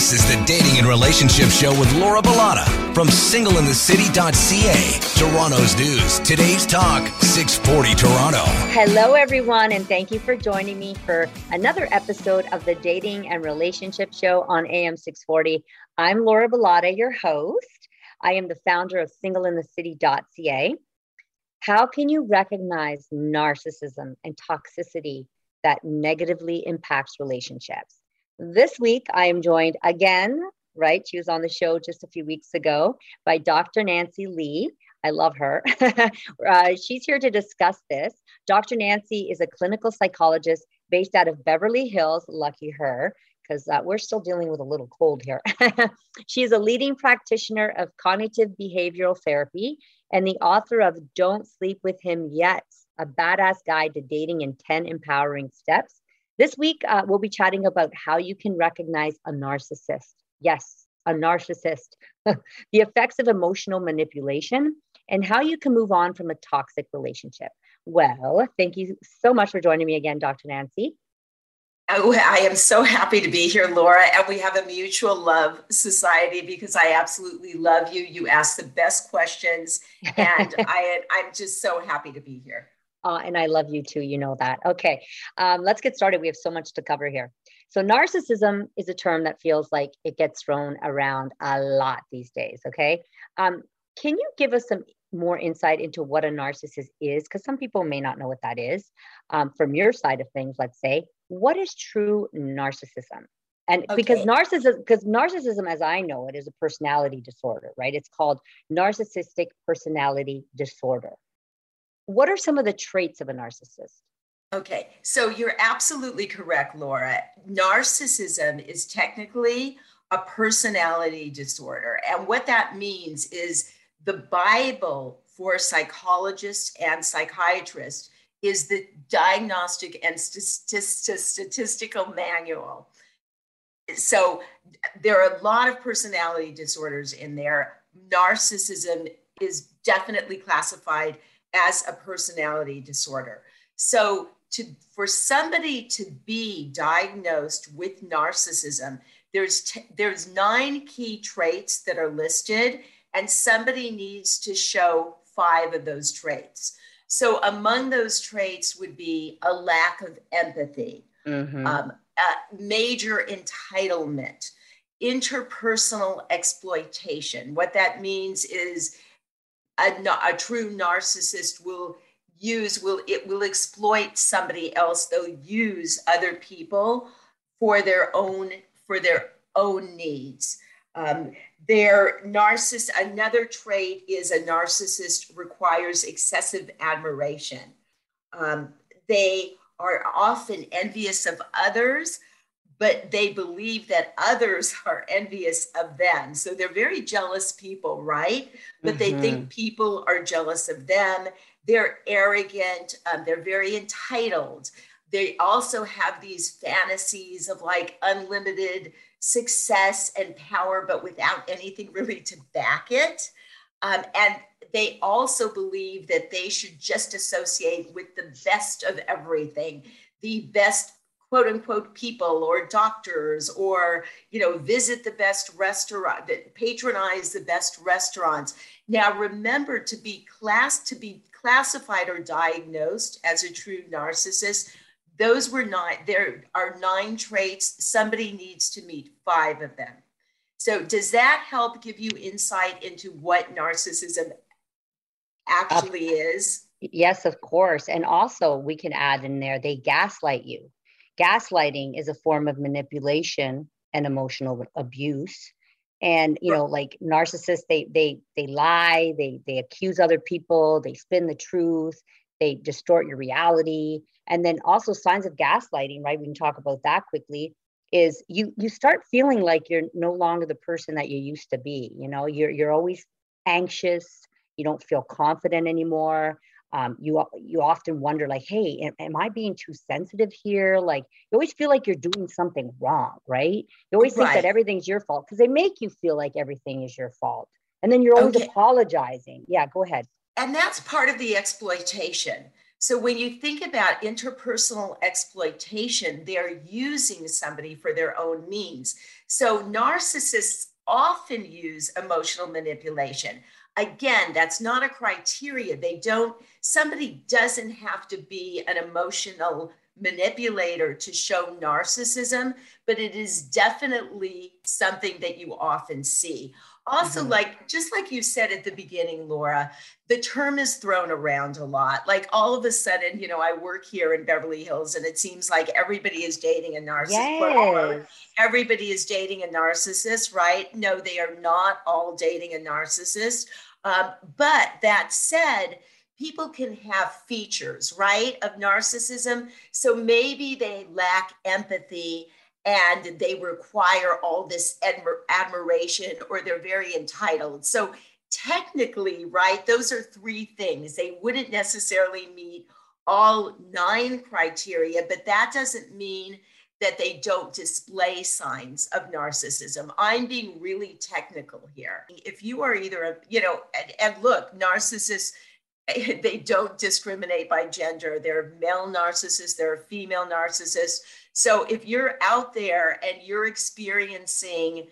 This is the Dating and Relationship Show with Laura Bilotta from singleinthecity.ca. Toronto's news. Today's talk, 640 Toronto. Hello, everyone, and thank you for joining me for another episode of the Dating and Relationship Show on AM 640. I'm Laura Bilotta, your host. I am the founder of singleinthecity.ca. How can you recognize narcissism and toxicity that negatively impacts relationships? This week, I am joined again, right? She was on the show just a few weeks ago by Dr. Nancy Lee. I love her. uh, she's here to discuss this. Dr. Nancy is a clinical psychologist based out of Beverly Hills. Lucky her, because uh, we're still dealing with a little cold here. she is a leading practitioner of cognitive behavioral therapy and the author of Don't Sleep with Him Yet, a badass guide to dating in 10 empowering steps. This week, uh, we'll be chatting about how you can recognize a narcissist. Yes, a narcissist, the effects of emotional manipulation, and how you can move on from a toxic relationship. Well, thank you so much for joining me again, Dr. Nancy. Oh, I am so happy to be here, Laura. And we have a mutual love society because I absolutely love you. You ask the best questions, and I, I'm just so happy to be here. Uh, and I love you too. You know that. Okay, um, let's get started. We have so much to cover here. So, narcissism is a term that feels like it gets thrown around a lot these days. Okay. Um, can you give us some more insight into what a narcissist is? Because some people may not know what that is. Um, from your side of things, let's say, what is true narcissism? And okay. because narcissism, because narcissism, as I know it, is a personality disorder, right? It's called narcissistic personality disorder what are some of the traits of a narcissist? Okay, so you're absolutely correct, Laura. Narcissism is technically a personality disorder. And what that means is the Bible for psychologists and psychiatrists is the diagnostic and statistical manual. So there are a lot of personality disorders in there. Narcissism is definitely classified as a personality disorder. So to for somebody to be diagnosed with narcissism, there's t- there's nine key traits that are listed, and somebody needs to show five of those traits. So among those traits would be a lack of empathy, mm-hmm. um, major entitlement, interpersonal exploitation. What that means is a, a true narcissist will use will it will exploit somebody else. They'll use other people for their own for their own needs. Um, their narcissist another trait is a narcissist requires excessive admiration. Um, they are often envious of others but they believe that others are envious of them. So they're very jealous people, right? But mm-hmm. they think mm-hmm. people are jealous of them. They're arrogant, um, they're very entitled. They also have these fantasies of like unlimited success and power, but without anything really to back it. Um, and they also believe that they should just associate with the best of everything, the best quote unquote people or doctors or you know visit the best restaurant that patronize the best restaurants. Now remember to be class to be classified or diagnosed as a true narcissist those were not there are nine traits somebody needs to meet five of them. So does that help give you insight into what narcissism actually is? yes of course. And also we can add in there they gaslight you gaslighting is a form of manipulation and emotional abuse. And you know like narcissists they they they lie they they accuse other people they spin the truth they distort your reality. And then also signs of gaslighting right? We can talk about that quickly is you you start feeling like you're no longer the person that you used to be you know? You're you're always anxious. You don't feel confident anymore um, you you often wonder like hey am, am, i being too sensitive here like you always feel like you're doing something wrong right you always right. think that everything's your fault because they make you feel like everything is your fault and then you're always okay. apologizing yeah go ahead and that's part of the exploitation So when you think about interpersonal exploitation, they're using somebody for their own means. So narcissists often use emotional manipulation. Again, that's not a criteria. They don't, somebody doesn't have to be an emotional manipulator to show narcissism, but it is definitely something that you often see. Also, mm-hmm. like just like you said at the beginning, Laura, the term is thrown around a lot. Like all of a sudden, you know, I work here in Beverly Hills and it seems like everybody is dating a narcissist. Yes. Everybody is dating a narcissist, right? No, they are not all dating a narcissist. Um, but that said, people can have features, right, of narcissism. So maybe they lack empathy and they require all this admir- admiration or they're very entitled. So technically, right, those are three things. They wouldn't necessarily meet all nine criteria, but that doesn't mean that they don't display signs of narcissism. I'm being really technical here. If you are either, a, you know, and, and look, narcissists, they don't discriminate by gender. They're male narcissists, they're female narcissists. So if you're out there and you're experiencing,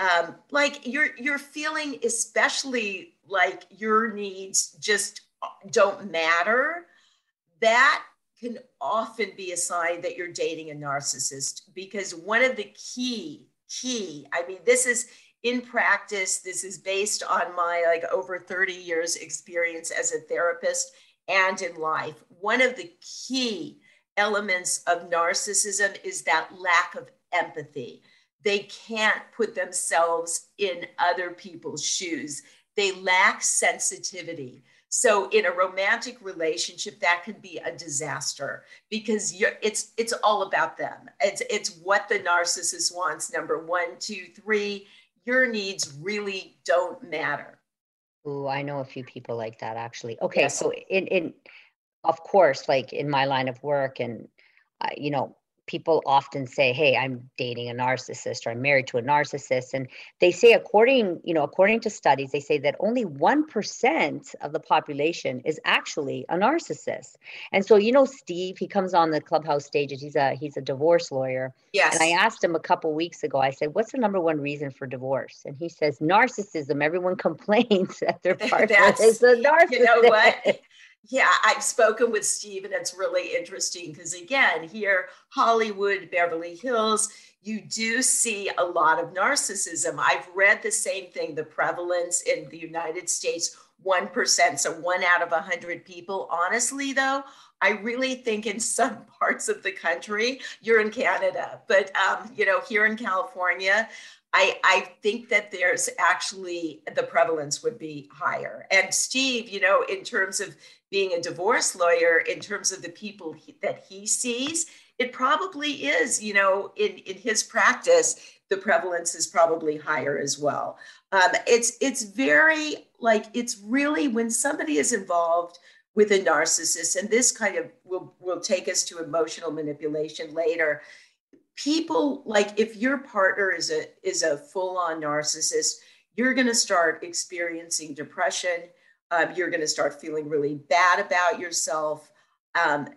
um, like you're you're feeling especially like your needs just don't matter, that can often be a sign that you're dating a narcissist because one of the key key i mean this is in practice this is based on my like over 30 years experience as a therapist and in life. One of the key elements of narcissism is that lack of empathy they can't put themselves in other people's shoes they lack sensitivity so in a romantic relationship, that can be a disaster because you're, it's it's all about them. It's it's what the narcissist wants. Number one, two, three. Your needs really don't matter. Oh, I know a few people like that actually. Okay, yes. so in in of course, like in my line of work, and uh, you know, people often say hey i'm dating a narcissist or i'm married to a narcissist and they say according you know according to studies they say that only 1% of the population is actually a narcissist. And so you know steve he comes on the clubhouse stages he's a he's a divorce lawyer. Yes and i asked him a couple weeks ago i said what's the number one reason for divorce? And he says narcissism. Everyone complains that their partner is a narcissist you know what yeah, I've spoken with Steve, and it's really interesting because, again, here, Hollywood, Beverly Hills, you do see a lot of narcissism. I've read the same thing the prevalence in the United States 1%, so one out of 100 people. Honestly, though, I really think in some parts of the country, you're in Canada, but um, you know, here in California, I, I think that there's actually the prevalence would be higher. And Steve, you know, in terms of being a divorce lawyer, in terms of the people he, that he sees, it probably is, you know, in, in his practice, the prevalence is probably higher as well. Um, it's it's very like it's really when somebody is involved with a narcissist, and this kind of will will take us to emotional manipulation later people like if your partner is a is a full-on narcissist you're going to start experiencing depression um, you're going to start feeling really bad about yourself um,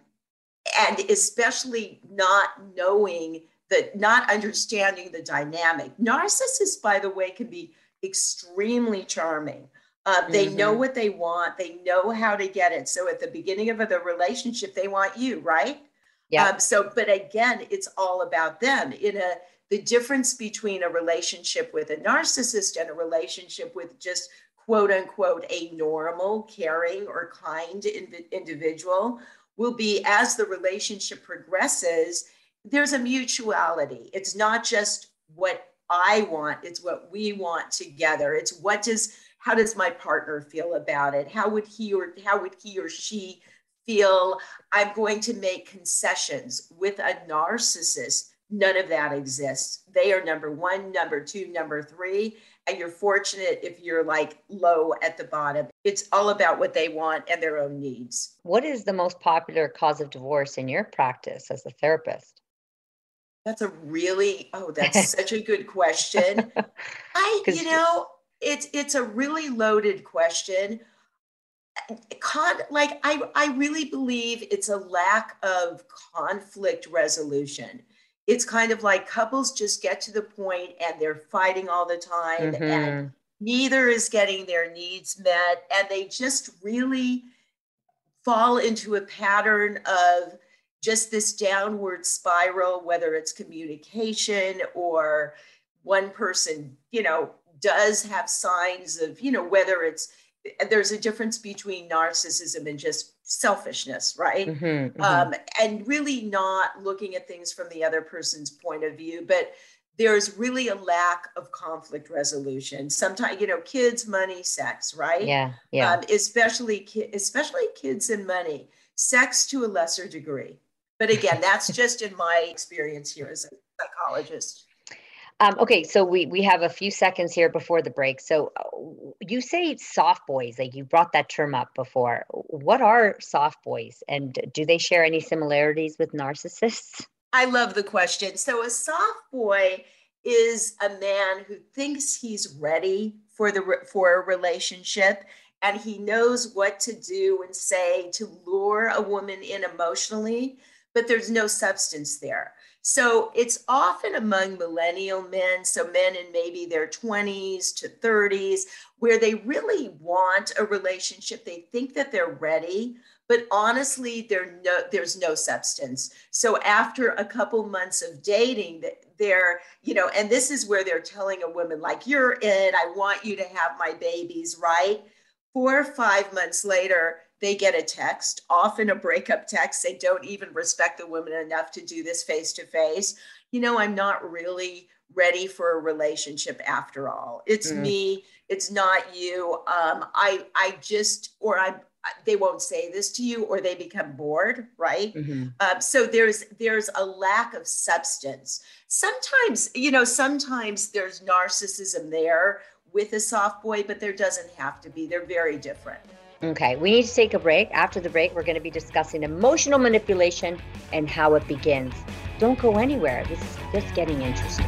and especially not knowing that not understanding the dynamic narcissists by the way can be extremely charming uh, they mm-hmm. know what they want they know how to get it so at the beginning of the relationship they want you right yeah. Um, so, but again, it's all about them. In a the difference between a relationship with a narcissist and a relationship with just quote unquote a normal, caring, or kind individual will be as the relationship progresses. There's a mutuality. It's not just what I want; it's what we want together. It's what does how does my partner feel about it? How would he or how would he or she feel I'm going to make concessions with a narcissist. None of that exists. They are number one, number two, number three. And you're fortunate if you're like low at the bottom. It's all about what they want and their own needs. What is the most popular cause of divorce in your practice as a therapist? That's a really, oh, that's such a good question. I, you know, it's it's a really loaded question con like I, I really believe it's a lack of conflict resolution it's kind of like couples just get to the point and they're fighting all the time mm-hmm. and neither is getting their needs met and they just really fall into a pattern of just this downward spiral whether it's communication or one person you know does have signs of you know whether it's there's a difference between narcissism and just selfishness, right? Mm-hmm, mm-hmm. Um, and really not looking at things from the other person's point of view. But there's really a lack of conflict resolution. Sometimes, you know, kids, money, sex, right? Yeah, yeah. Um, especially, ki- especially kids and money, sex to a lesser degree. But again, that's just in my experience here as a psychologist. Um, okay, so we we have a few seconds here before the break. So uh, you say soft boys, like you brought that term up before. What are soft boys, and do they share any similarities with narcissists? I love the question. So a soft boy is a man who thinks he's ready for the for a relationship and he knows what to do and say to lure a woman in emotionally, but there's no substance there. So it's often among millennial men, so men in maybe their 20s to 30s, where they really want a relationship. They think that they're ready, but honestly, no, there's no substance. So after a couple months of dating, they're, you know, and this is where they're telling a woman, like, you're it, I want you to have my babies, right? Four or five months later, they get a text, often a breakup text. They don't even respect the woman enough to do this face to face. You know, I'm not really ready for a relationship after all. It's mm. me. It's not you. Um, I I just or I they won't say this to you or they become bored right mm-hmm. um, so there's there's a lack of substance sometimes you know sometimes there's narcissism there with a soft boy but there doesn't have to be they're very different Okay, we need to take a break. After the break, we're going to be discussing emotional manipulation and how it begins. Don't go anywhere. This is just getting interesting.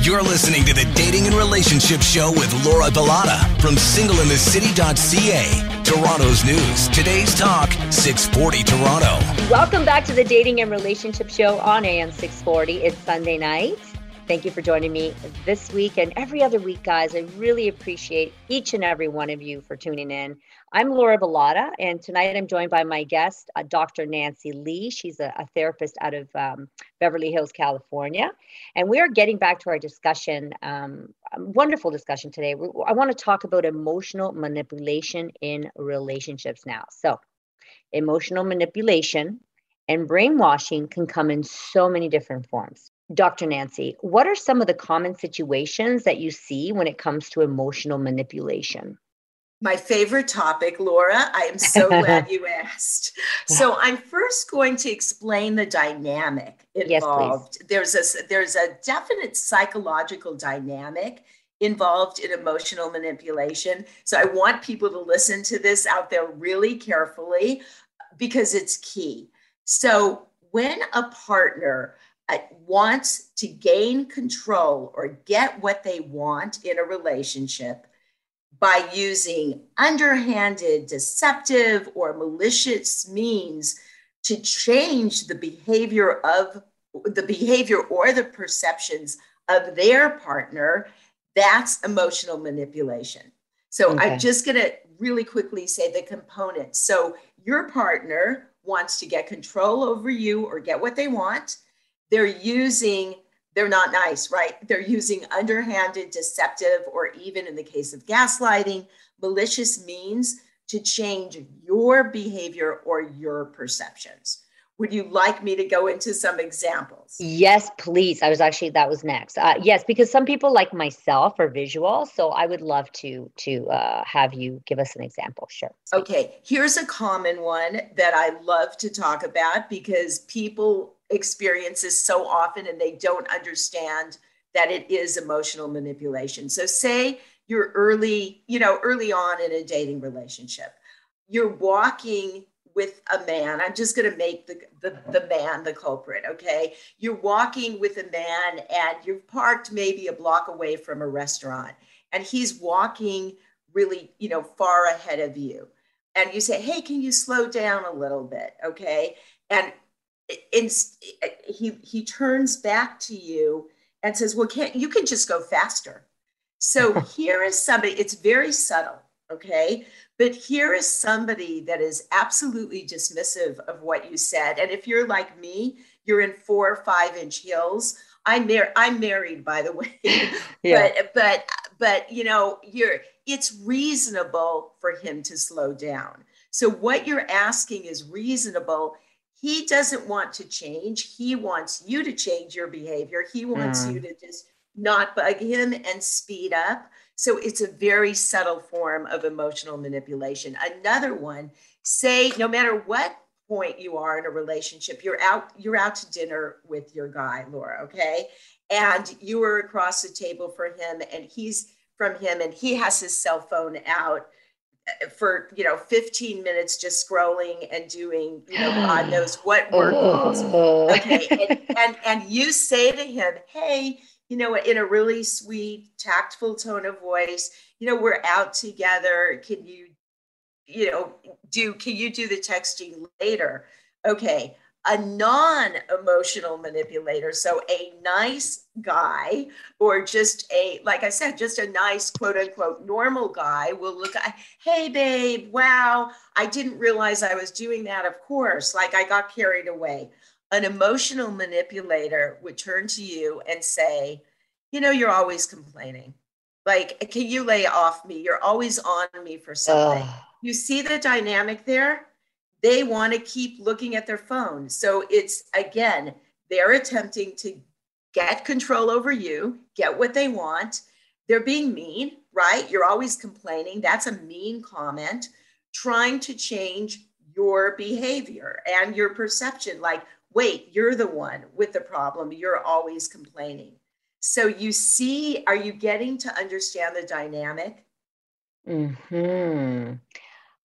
You're listening to the Dating and Relationship Show with Laura Bilotta from singleinthecity.ca. Toronto's news. Today's talk, 640 Toronto. Welcome back to the Dating and Relationship Show on AM 640. It's Sunday night. Thank you for joining me this week and every other week, guys. I really appreciate each and every one of you for tuning in. I'm Laura Bilotta, and tonight I'm joined by my guest, uh, Dr. Nancy Lee. She's a, a therapist out of um, Beverly Hills, California. And we are getting back to our discussion, um, wonderful discussion today. I want to talk about emotional manipulation in relationships now. So, emotional manipulation and brainwashing can come in so many different forms. Dr. Nancy, what are some of the common situations that you see when it comes to emotional manipulation? My favorite topic, Laura. I am so glad you asked. So I'm first going to explain the dynamic involved. Yes, there's a there's a definite psychological dynamic involved in emotional manipulation. So I want people to listen to this out there really carefully because it's key. So when a partner wants to gain control or get what they want in a relationship by using underhanded, deceptive, or malicious means to change the behavior of the behavior or the perceptions of their partner, that's emotional manipulation. So okay. I'm just going to really quickly say the components. So your partner wants to get control over you or get what they want they're using they're not nice, right? They're using underhanded, deceptive, or even in the case of gaslighting, malicious means to change your behavior or your perceptions. Would you like me to go into some examples? Yes, please. I was actually that was next. Uh, yes, because some people like myself are visual, so I would love to to uh, have you give us an example. Sure. Okay, here's a common one that I love to talk about because people experiences so often and they don't understand that it is emotional manipulation. So say you're early, you know, early on in a dating relationship. You're walking with a man. I'm just going to make the, the, the man the culprit, okay? You're walking with a man and you've parked maybe a block away from a restaurant and he's walking really, you know, far ahead of you. And you say, hey, can you slow down a little bit, okay? And in, he, he turns back to you and says, well, can't, you can just go faster. So here is somebody, it's very subtle, okay? But here is somebody that is absolutely dismissive of what you said. And if you're like me, you're in four or five inch heels. I'm mar- I'm married, by the way. yeah. But but but you know, you're it's reasonable for him to slow down. So what you're asking is reasonable. He doesn't want to change. He wants you to change your behavior. He wants mm. you to just not bug him and speed up. So it's a very subtle form of emotional manipulation. Another one, say no matter what point you are in a relationship, you're out you're out to dinner with your guy, Laura, okay? And you are across the table for him and he's from him and he has his cell phone out for you know 15 minutes just scrolling and doing you know god knows what work okay and, and and you say to him hey you know, in a really sweet, tactful tone of voice, you know, we're out together. Can you, you know, do, can you do the texting later? Okay. A non emotional manipulator, so a nice guy, or just a, like I said, just a nice quote unquote normal guy will look at, hey, babe, wow, I didn't realize I was doing that. Of course, like I got carried away an emotional manipulator would turn to you and say, You know, you're always complaining. Like, can you lay off me? You're always on me for something. You see the dynamic there? They want to keep looking at their phone. So it's again, they're attempting to get control over you, get what they want. They're being mean, right? You're always complaining. That's a mean comment, trying to change your behavior and your perception. Like, wait, you're the one with the problem. You're always complaining. So you see, are you getting to understand the dynamic? Hmm.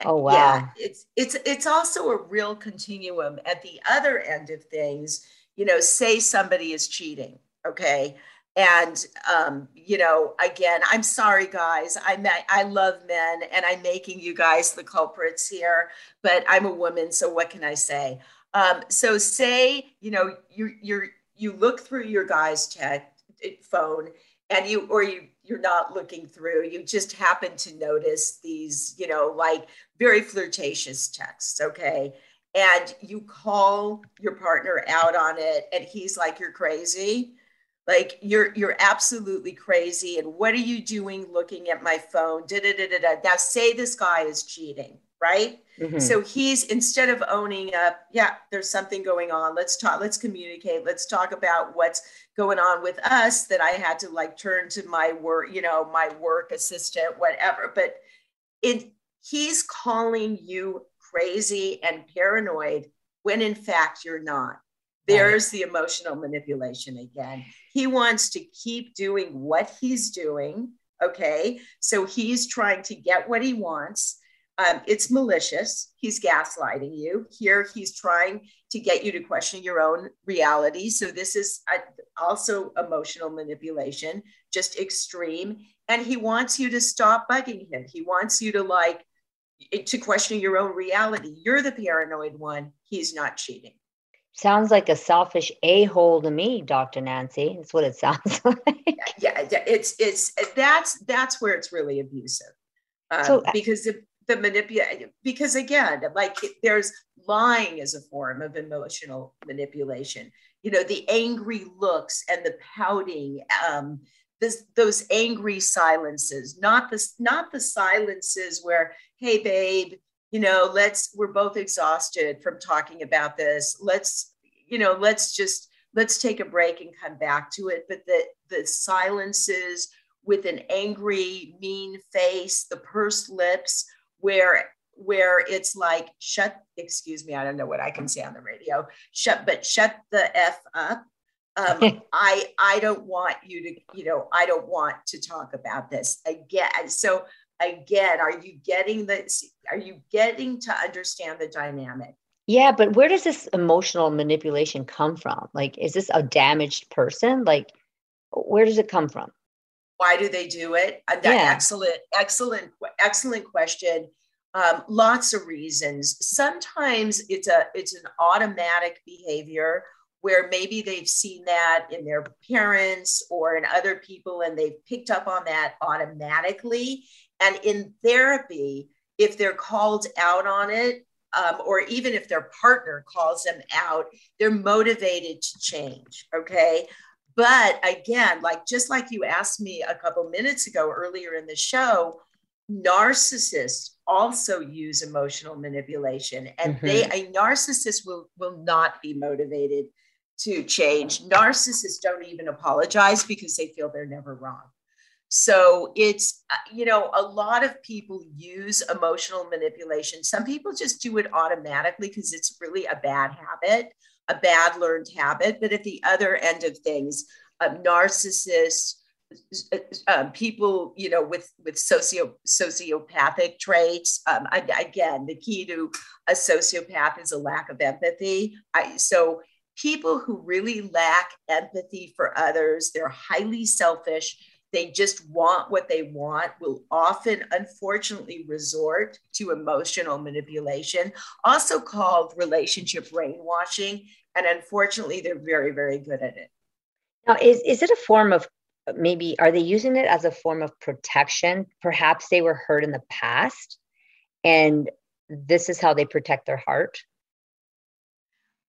Oh wow. Yeah, it's it's it's also a real continuum at the other end of things. You know, say somebody is cheating, okay, and um, you know, again, I'm sorry, guys. I I love men, and I'm making you guys the culprits here. But I'm a woman, so what can I say? Um, so say, you know, you you're you look through your guy's tech phone and you or you you're not looking through you just happen to notice these you know like very flirtatious texts okay? And you call your partner out on it and he's like you're crazy? Like you're you're absolutely crazy and what are you doing looking at my phone? Da, da, da, da, da. now say this guy is cheating right? Mm-hmm. So he's instead of owning up, yeah, there's something going on. Let's talk, let's communicate, let's talk about what's going on with us that I had to like turn to my work, you know, my work assistant, whatever. But it he's calling you crazy and paranoid when in fact you're not. There's the emotional manipulation again. He wants to keep doing what he's doing. Okay. So he's trying to get what he wants um, it's malicious. He's gaslighting you. Here, he's trying to get you to question your own reality. So, this is also emotional manipulation, just extreme. And he wants you to stop bugging him. He wants you to like, to question your own reality. You're the paranoid one. He's not cheating. Sounds like a selfish a-hole to me, Dr. Nancy. That's what it sounds like. Yeah, it's it's that's that's where it's really abusive. Um, so, because the, the manipulation because again like there's lying as a form of emotional manipulation. You know the angry looks and the pouting um this, those angry silences not the not the silences where hey babe you know let's we're both exhausted from talking about this. Let's you know let's just let's take a break and come back to it. But the the silences with an angry mean face the pursed lips where where it's like shut excuse me i don't know what i can say on the radio shut but shut the f up um, i i don't want you to you know i don't want to talk about this again so again, are you getting this? Are you getting to understand the dynamic? Yeah, but where does this emotional manipulation come from? Like, is this a damaged person? Like, where does it come from? Why do they do it? Uh, that yeah. excellent, excellent, excellent question. Um, lots of reasons. Sometimes it's a it's an automatic behavior where maybe they've seen that in their parents or in other people and they've picked up on that automatically. And in therapy, if they're called out on it, um, or even if their partner calls them out, they're motivated to change. Okay. But again, like just like you asked me a couple minutes ago earlier in the show, narcissists also use emotional manipulation and mm-hmm. they a narcissist will will not be motivated to change. Narcissists don't even apologize because they feel they're never wrong. So it's uh, you know a lot of people use emotional manipulation. Some people just do it automatically because it's really a bad habit a bad learned habit but at the other end of things a narcissist um, people, you know, with with socio sociopathic traits. Um, I, again, the key to a sociopath is a lack of empathy. I, so people who really lack empathy for others, they're highly selfish. They just want what they want, will often, unfortunately, resort to emotional manipulation, also called relationship brainwashing. And unfortunately, they're very, very good at it. Now, is, is it a form of maybe are they using it as a form of protection? Perhaps they were hurt in the past and this is how they protect their heart.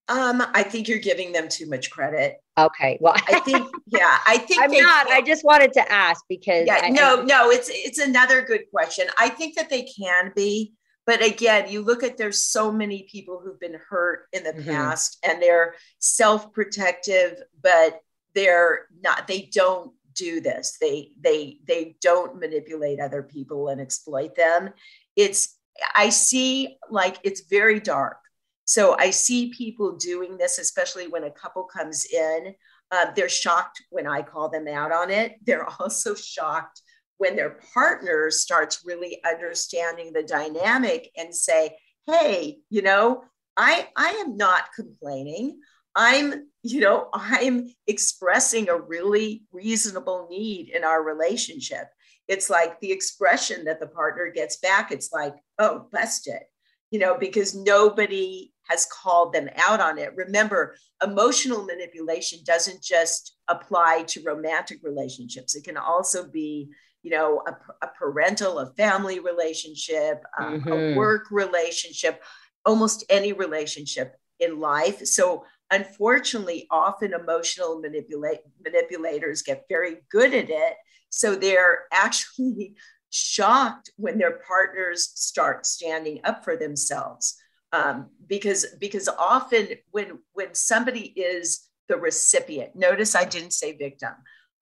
Um, I think you're giving them too much credit. Okay. Well, I think, yeah, I think I'm not. I just wanted to ask because. Yeah, I, no, I, no, it's it's another good question. I think that they can be, but again, you look at there's so many people who've been hurt in the mm-hmm. past, and they're self-protective, but they're not. They don't do this. They they they don't manipulate other people and exploit them. It's I see like it's very dark. So I see people doing this, especially when a couple comes in. Uh, they're shocked when I call them out on it. They're also shocked when their partner starts really understanding the dynamic and say, "Hey, you know, I I am not complaining. I'm, you know, I'm expressing a really reasonable need in our relationship. It's like the expression that the partner gets back. It's like, oh, busted, you know, because nobody has called them out on it. Remember, emotional manipulation doesn't just apply to romantic relationships, it can also be you know a, a parental a family relationship um, mm-hmm. a work relationship almost any relationship in life so unfortunately, often emotional manipulate, manipulators get very good at it. So they're actually shocked when their partners start standing up for themselves. Um, because because often when when somebody is the recipient, notice I didn't say victim,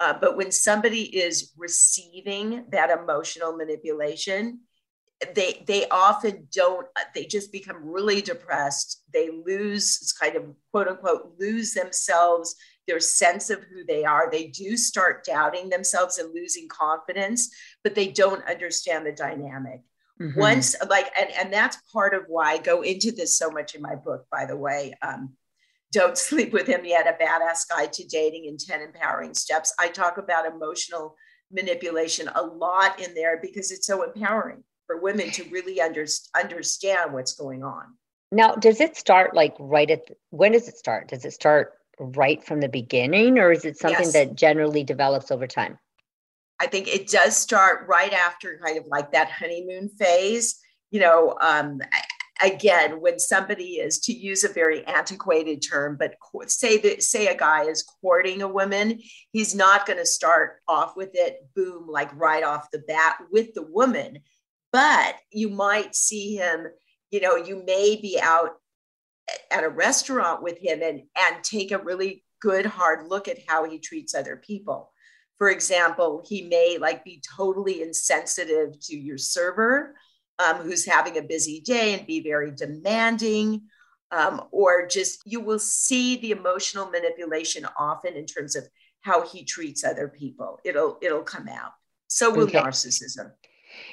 uh, but when somebody is receiving that emotional manipulation, they they often don't they just become really depressed. They lose kind of quote unquote lose themselves their sense of who they are. They do start doubting themselves and losing confidence but they don't understand the dynamic mm-hmm. once like and, and that's part of why i go into this so much in my book by the way um, don't sleep with him yet a badass guide to dating in 10 empowering steps i talk about emotional manipulation a lot in there because it's so empowering for women to really under, understand what's going on. Now, does it start like right at the, when does it start? Does it start right from the beginning or is it something yes. that generally develops over time? I think it does start right after kind of like that honeymoon phase. You know, um, again, when somebody is to use a very antiquated term, but say that say a guy is courting a woman, he's not going to start off with it boom like right off the bat with the woman but you might see him you know you may be out at a restaurant with him and and take a really good hard look at how he treats other people for example he may like be totally insensitive to your server um, who's having a busy day and be very demanding um, or just you will see the emotional manipulation often in terms of how he treats other people it'll it'll come out so will okay. narcissism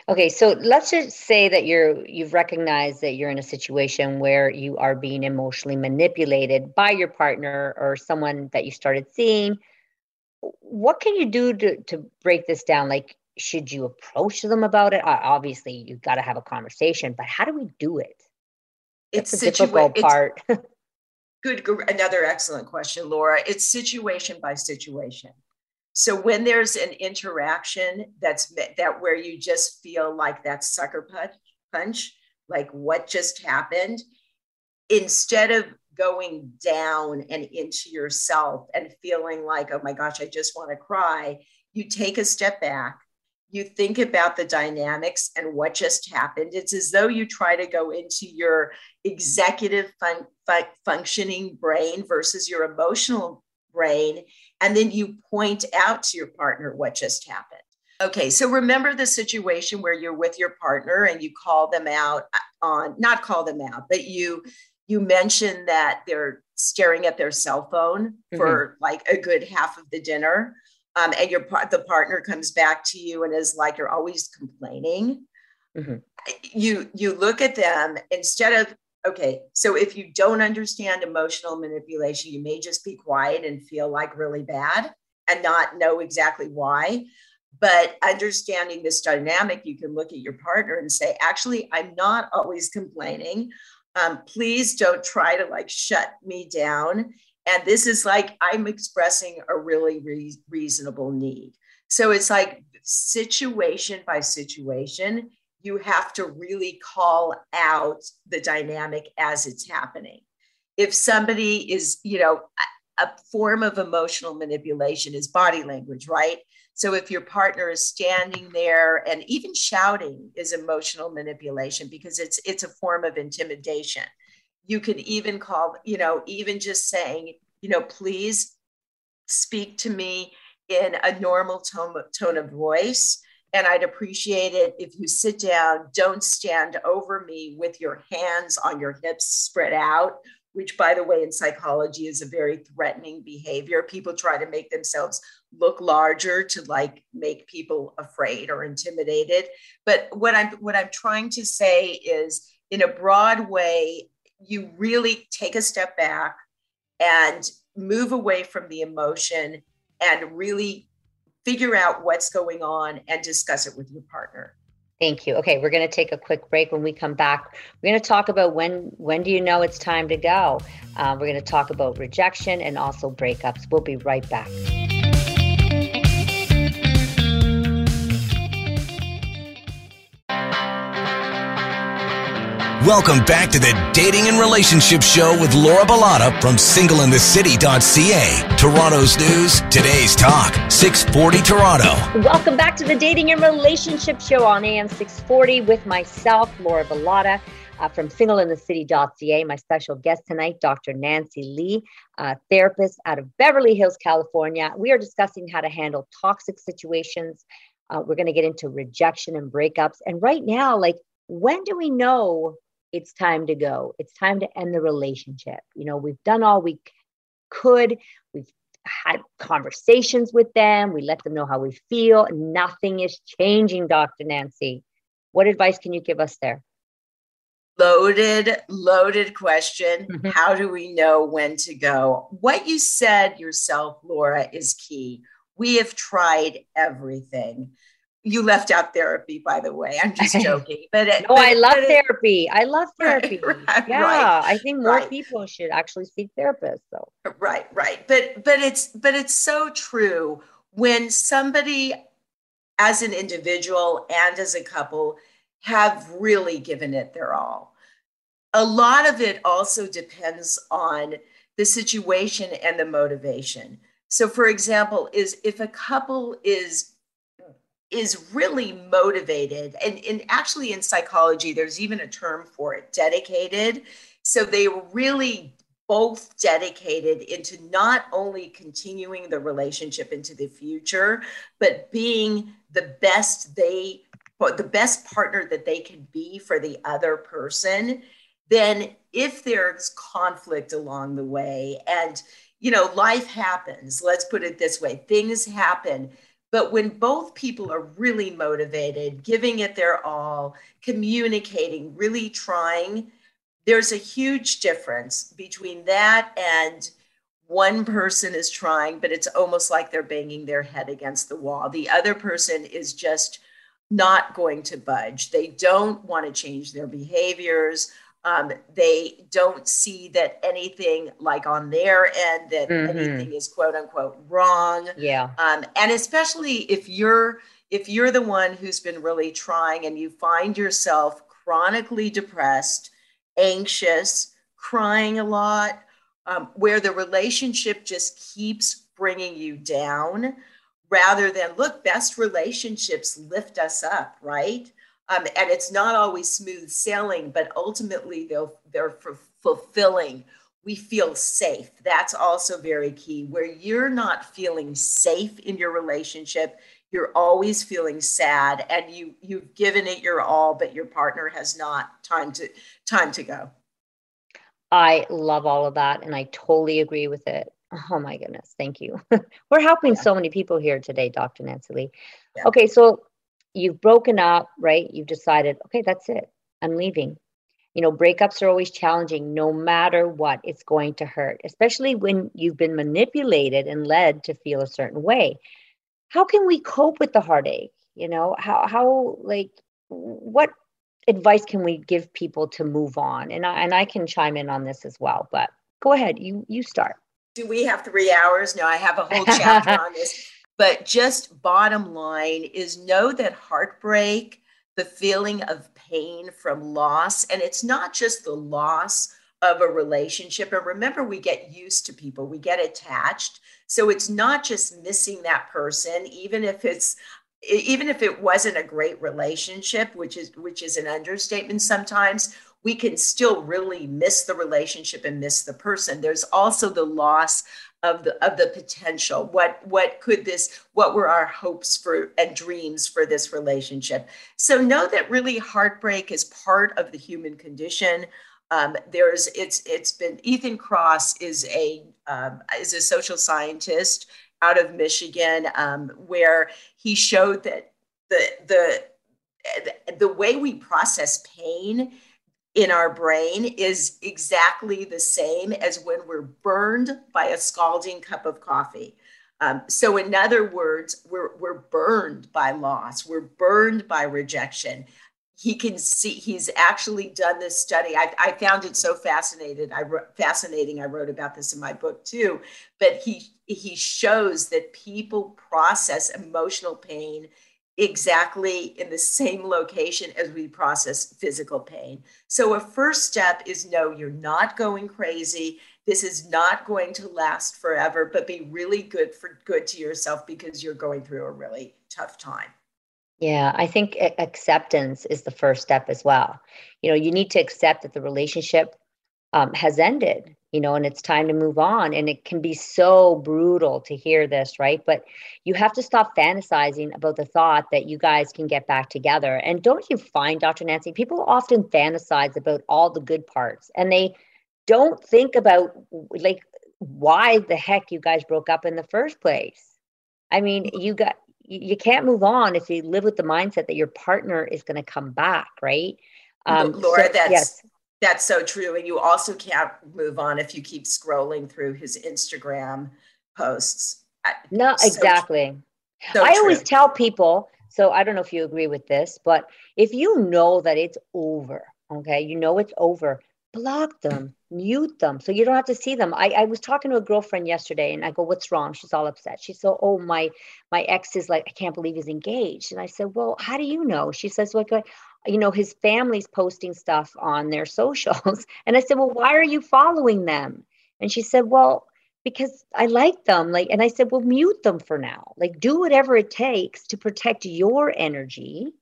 Okay, so let's just say that you're you've recognized that you're in a situation where you are being emotionally manipulated by your partner or someone that you started seeing. What can you do to to break this down? Like, should you approach them about it? Obviously, you've got to have a conversation, but how do we do it? It's the difficult part. good, another excellent question, Laura. It's situation by situation. So when there's an interaction that's that where you just feel like that sucker punch, punch, like what just happened, instead of going down and into yourself and feeling like, oh my gosh, I just want to cry, you take a step back. You think about the dynamics and what just happened. It's as though you try to go into your executive fun, fun, functioning brain versus your emotional brain and then you point out to your partner what just happened. Okay, so remember the situation where you're with your partner and you call them out uh, on not call them out, but you you mention that they're staring at their cell phone for mm-hmm. like a good half of the dinner. Um, and your the partner comes back to you and is like, "You're always complaining." Mm-hmm. You you look at them instead of okay, so if you don't understand emotional manipulation, you may just be quiet and feel like really bad and not know exactly why. But understanding this dynamic, you can look at your partner and say, actually, I'm not always complaining. Um, please don't try to like shut me down. And this is like, I'm expressing a really re- reasonable need. So it's like situation by situation you have to really call out the dynamic as it's happening. If somebody is, you know, a form of emotional manipulation is body language, right? So if your partner is standing there and even shouting is emotional manipulation because it's it's a form of intimidation. You can even call, you know, even just saying, you know, please speak to me in a normal tone, tone of voice and I'd appreciate it if you sit down, don't stand over me with your hands on your hips spread out, which, by the way, in psychology is a very threatening behavior. People try to make themselves look larger to like make people afraid or intimidated. But what I'm what I'm trying to say is in a broad way, you really take a step back and move away from the emotion and really figure out what's going on and discuss it with your partner. Thank you. Okay, we're going to take a quick break. When we come back, we're going to talk about when when do you know it's time to go. Uh, we're going to talk about rejection and also breakups. We'll be right back. Welcome back to the Dating and Relationship Show with Laura Bilotta from singleinthecity.ca. Toronto's news, today's talk, 640 Toronto. Welcome back to the Dating and Relationship Show on AM 640 with myself, Laura Bilotta. Uh, from singleinthecity.ca. My special guest tonight, Dr. Nancy Lee, therapist out of Beverly Hills, California. We are discussing how to handle toxic situations. Uh, we're going to get into rejection and breakups. And right now, like, when do we know it's time to go. It's time to end the relationship. You know, we've done all we could. We've had conversations with them. We let them know how we feel. Nothing is changing, Dr. Nancy. What advice can you give us there? Loaded, loaded question. Mm-hmm. How do we know when to go? What you said yourself, Laura, is key. We have tried everything you left out therapy, by the way. I'm just joking. But it, no, but, I love therapy. I love therapy. Right, right, yeah, right, I think more people should actually seek therapists. So right, right. But but it's but it's so true when somebody, as an individual and as a couple, have really given it their all. A lot of it also depends on the situation and the motivation. So, for example, is if a couple is is really motivated. And, and actually in psychology there's even a term for it dedicated. So they were really both dedicated into not only continuing the relationship into the future but being the best they the best partner that they can be for the other person. Then if there's conflict along the way and you know life happens let's put it this way things happen But when both people are really motivated, giving it their all, communicating, really trying, there's a huge difference between that and one person is trying, but it's almost like they're banging their head against the wall. The other person is just not going to budge. They don't want to change their behaviors. Um, they don't see that anything like on their end that mm-hmm. anything is quote unquote wrong. Yeah. Um, and especially if you're if you're the one who's been really trying and you find yourself chronically depressed, anxious, crying a lot, um, where the relationship just keeps bringing you down rather than look best relationships lift us up right um, and it's not always smooth sailing but ultimately they'll they're fulfilling we feel safe that's also very key where you're not feeling safe in your relationship you're always feeling sad and you you've given it your all but your partner has not time to time to go I love all of that and I totally agree with it. Oh my goodness, thank you. We're helping yeah. so many people here today, Dr. Nancy Lee. Yeah. Okay, so you've broken up, right? You've decided, okay, that's it. I'm leaving. You know, breakups are always challenging no matter what, it's going to hurt, especially when you've been manipulated and led to feel a certain way. How can we cope with the heartache? You know, how how like what advice can we give people to move on? And I, and I can chime in on this as well, but go ahead. You, you start. Do we have three hours? No, I have a whole chapter on this. But just bottom line is know that heartbreak, the feeling of pain from loss, and it's not just the loss of a relationship. And remember, we get used to people, we get attached. So it's not just missing that person, even if it's even if it wasn't a great relationship which is which is an understatement sometimes we can still really miss the relationship and miss the person there's also the loss of the of the potential. What what could this what were our hopes for and dreams for this relationship? So know that really heartbreak is part of the human condition. Um, there's it's it's been Ethan Kross is a um, is a social scientist out of Michigan, um, where he showed that the the the way we process pain in our brain is exactly the same as when we're burned by a scalding cup of coffee. Um, so, in other words, we're, we're burned by loss, we're burned by rejection. He can see he's actually done this study. I, I found it so fascinating i fascinating i wrote about this in my book too but he he shows that people process emotional pain exactly in the same location as we process physical pain. So a first step is no you're not going crazy. This is not going to last forever but be really good for good to yourself because you're going through a really tough time. Yeah, I think acceptance is the first step as well. You know, you need to accept that the relationship um, has ended, you know, and it's time to move on. And it can be so brutal to hear this, right? But you have to stop fantasizing about the thought that you guys can get back together. And don't you find, Dr. Nancy, people often fantasize about all the good parts and they don't think about like why the heck you guys broke up in the first place. I mean, you got you can't move on if you live with the mindset that your partner is going to come back, right? Um, Laura, so, that's yes. That's so true, and you also can't move on if you keep scrolling through his Instagram posts. No, so exactly. So I true. always tell people. So I don't know if you agree with this, but if you know that it's over, okay, you know it's over, block them, mute them so you don't have to see them. I, I was talking to a girlfriend yesterday and I go, What's wrong? She's all upset. She said, Oh, my my ex is like, I can't believe he's engaged. And I said, Well, how do you know? She says, Like, you know, his family's posting stuff on their socials. And I said, Well, why are you following them? And she said, Well, because I like them. Like, and I said, Well, mute them for now. Like, do whatever it takes to protect your energy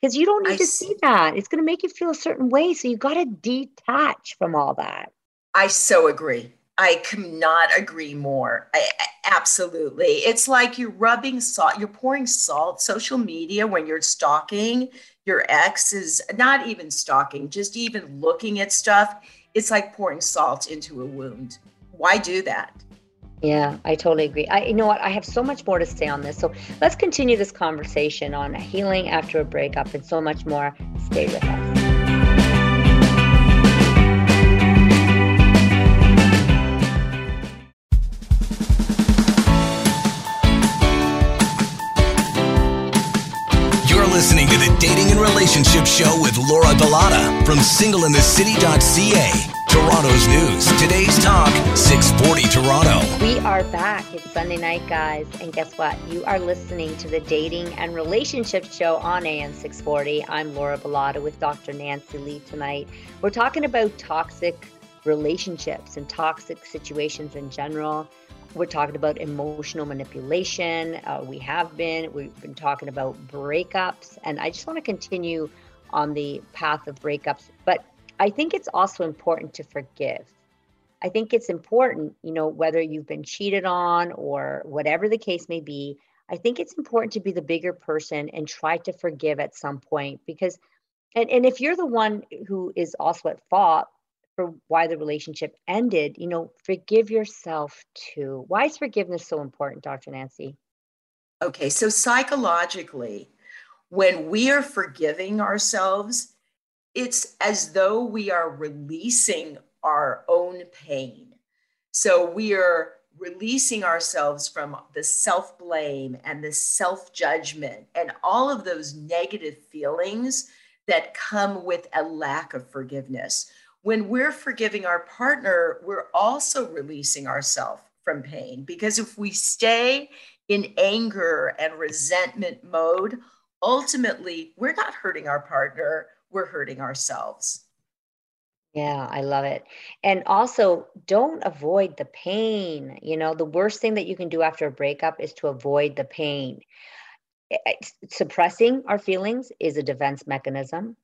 because you don't need I to see that. It's going to make you feel a certain way. So you got to detach from all that. I so agree. I cannot agree more. I, absolutely. It's like you're rubbing salt, you're pouring salt. Social media, when you're stalking your ex, is not even stalking, just even looking at stuff. It's like pouring salt into a wound. Why do that? Yeah, I totally agree. I, you know what? I have so much more to say on this. So let's continue this conversation on healing after a breakup and so much more. Stay with us. To the Dating and Relationship Show with Laura Bilotta from singleinthecity.ca. Toronto's news. Today's talk, 640 Toronto. We are back. It's Sunday night, guys. And guess what? You are listening to the Dating and Relationship Show on AM 640. I'm Laura Bilotta with Dr. Nancy Lee tonight. We're talking about toxic relationships and toxic situations in general. We're talking about emotional manipulation. Uh, we have been. We've been talking about breakups. And I just want to continue on the path of breakups. But I think it's also important to forgive. I think it's important, you know, whether you've been cheated on or whatever the case may be, I think it's important to be the bigger person and try to forgive at some point because and, and if you're the one who is also at fault for why the relationship ended, you know, forgive yourself too. Why is forgiveness so important, Dr. Nancy? Okay, so psychologically, when we are forgiving ourselves, it's as though we are releasing our own pain. So we are releasing ourselves from the self blame and the self judgment and all of those negative feelings that come with a lack of forgiveness. When we're forgiving our partner, we're also releasing ourselves from pain because if we stay in anger and resentment mode, ultimately we're not hurting our partner we're hurting ourselves. Yeah, I love it. And also, don't avoid the pain. You know, the worst thing that you can do after a breakup is to avoid the pain. Suppressing our feelings is a defense mechanism,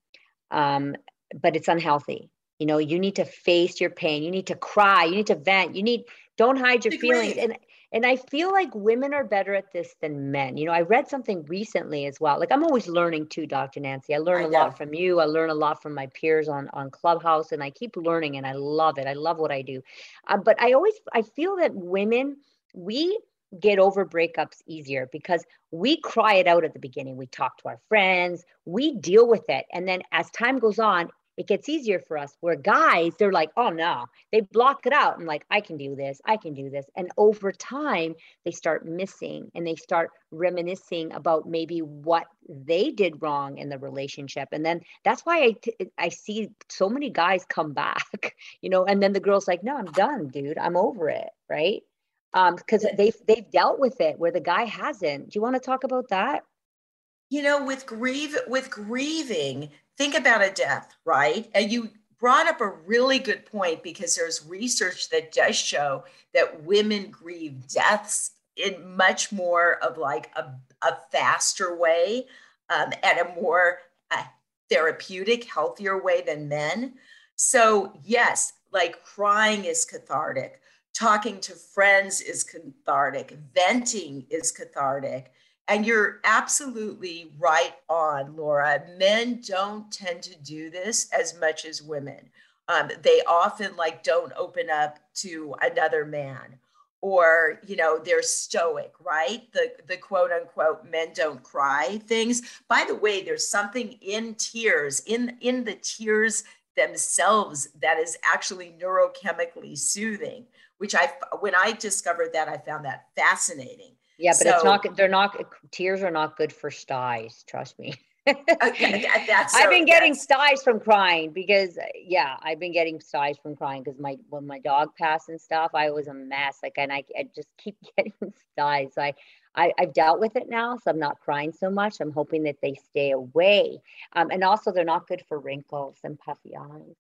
um, but it's unhealthy. You know, you need to face your pain. You need to cry. You need to vent. You need, don't hide your feelings. And and I feel like women are better at this than men. You know, I read something recently as well. Like I'm always learning too, Dr. Nancy. I learn I a lot from you. I learn a lot from my peers on on Clubhouse, and I keep learning, and I love it. I love what I do. Uh, but I always I feel that women we get over breakups easier because we cry it out at the beginning. We talk to our friends, we deal with it. And then as time goes on, it gets easier for us. Where guys, they're like, oh no, they block it out and like, I can do this, I can do this. And over time, they start missing and they start reminiscing about maybe what they did wrong in the relationship. And then that's why I, t- I see so many guys come back, you know, and then the girl's like, no, I'm done, dude. I'm over it. Right. Um, because they've they've dealt with it where the guy hasn't. Do you want to talk about that? You know, with grieve with grieving, think about a death, right? And you brought up a really good point because there's research that does show that women grieve deaths in much more of like a, a faster way um, and a more uh, therapeutic, healthier way than men. So, yes, like crying is cathartic, talking to friends is cathartic, venting is cathartic. And you're absolutely right on, Laura. Men don't tend to do this as much as women. Um, they often like don't open up to another man or you know they're stoic right the the quote unquote men don't cry things by the way there's something in tears in in the tears themselves that is actually neurochemically soothing which i when i discovered that i found that fascinating yeah, but so, it's not. They're not. Tears are not good for styes. Trust me. Uh, okay, uh, that's. I've been getting styes from crying because uh, yeah, I've been getting styes from crying because my when my dog passed and stuff, I was a mess. Like, and I, I just keep getting styes. I, I, I've dealt with it now, so I'm not crying so much. I'm hoping that they stay away. Um, and also, they're not good for wrinkles and puffy eyes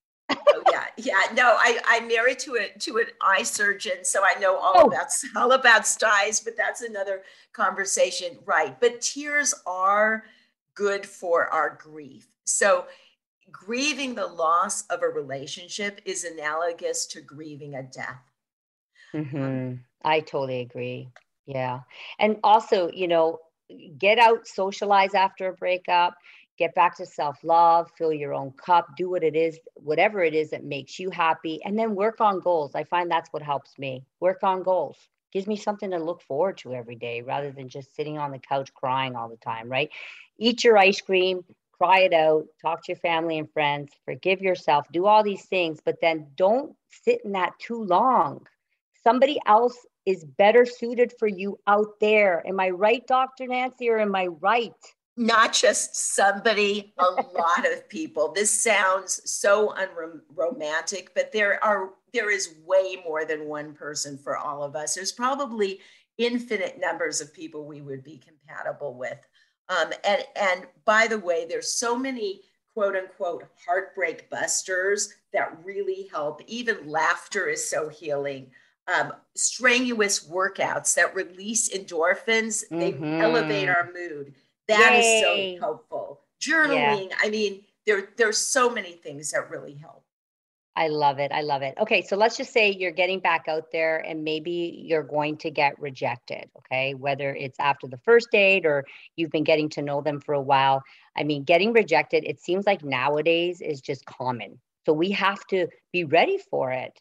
yeah. No, I I'm married to a to an eye surgeon, so I know all oh. about all about styes. But that's another conversation, right? But tears are good for our grief. So grieving the loss of a relationship is analogous to grieving a death. Mm-hmm. I totally agree. Yeah, and also, you know, get out, socialize after a breakup get back to self love, fill your own cup, do what it is, whatever it is that makes you happy, and then work on goals. I find that's what helps me. Work on goals. gives me something to look forward to every day rather than just sitting on the couch crying all the time, right? Eat your ice cream, cry it out, talk to your family and friends, forgive yourself, do all these things, but then don't sit in that too long. Somebody else is better suited for you out there. Am I right, Dr. Nancy, or am I right? Not just somebody, a lot of people. This sounds so unromantic, but there are there is way more than one person for all of us. There's probably infinite numbers of people we would be compatible with. Um, and, and by the way, there's so many quote unquote heartbreak busters that really help. Even laughter is so healing. Um, strenuous workouts that release endorphins, mm-hmm. they elevate our mood. That Yay. is so helpful. Journaling, yeah. I mean, there, there's so many things that really help. I love it. I love it. Okay, so let's just say you're getting back out there and maybe you're going to get rejected, okay? Whether it's after the first date or you've been getting to know them for a while. I mean, getting rejected, it seems like nowadays is just common. So we have to be ready for it.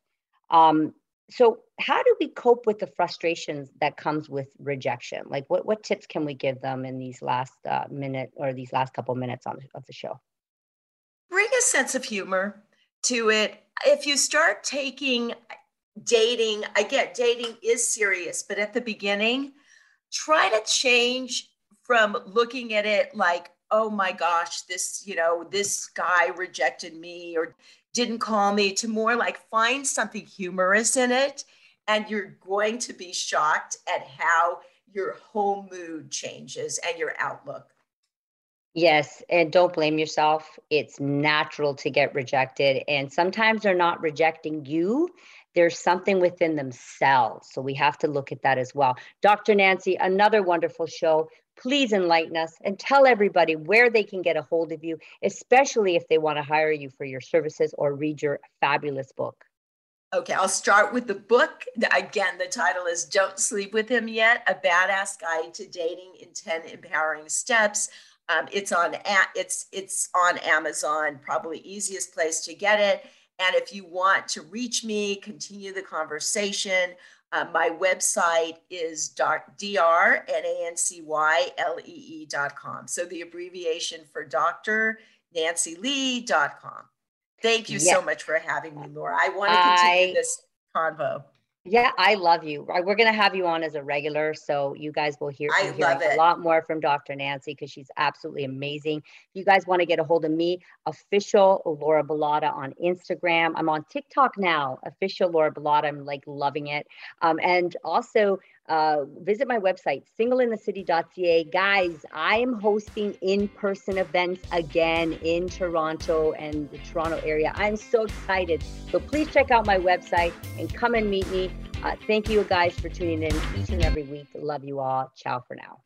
Um, so how do we cope with the frustrations that comes with rejection? Like what, what tips can we give them in these last uh, minute or these last couple minutes on, of the show? Bring a sense of humor to it. If you start taking dating, I get dating is serious, but at the beginning, try to change from looking at it like, oh my gosh, this, you know, this guy rejected me or didn't call me to more like find something humorous in it. And you're going to be shocked at how your whole mood changes and your outlook. Yes, and don't blame yourself. It's natural to get rejected. And sometimes they're not rejecting you, there's something within themselves. So we have to look at that as well. Dr. Nancy, another wonderful show. Please enlighten us and tell everybody where they can get a hold of you, especially if they want to hire you for your services or read your fabulous book. Okay, I'll start with the book. Again, the title is Don't Sleep with Him Yet A Badass Guide to Dating in 10 Empowering Steps. Um, it's on it's it's on Amazon, probably easiest place to get it. And if you want to reach me, continue the conversation, uh, my website is drnancylee.com. So the abbreviation for Dr. NancyLee.com. Thank you so much for having me, Laura. I want to continue I, this convo. Yeah, I love you. We're going to have you on as a regular, so you guys will hear, I love a lot more from Dr. Nancy because she's absolutely amazing. If you guys want to get a hold of me, official Laura Bilotta on Instagram. I'm on TikTok now, official Laura Bilotta. I'm like loving it. Um, and also uh, visit my website, singleinthecity.ca. Guys, I am hosting in person events again in Toronto and the Toronto area. I'm so excited. So please check out my website and come and meet me. Uh, thank you guys for tuning in each and every week. Love you all. Ciao for now.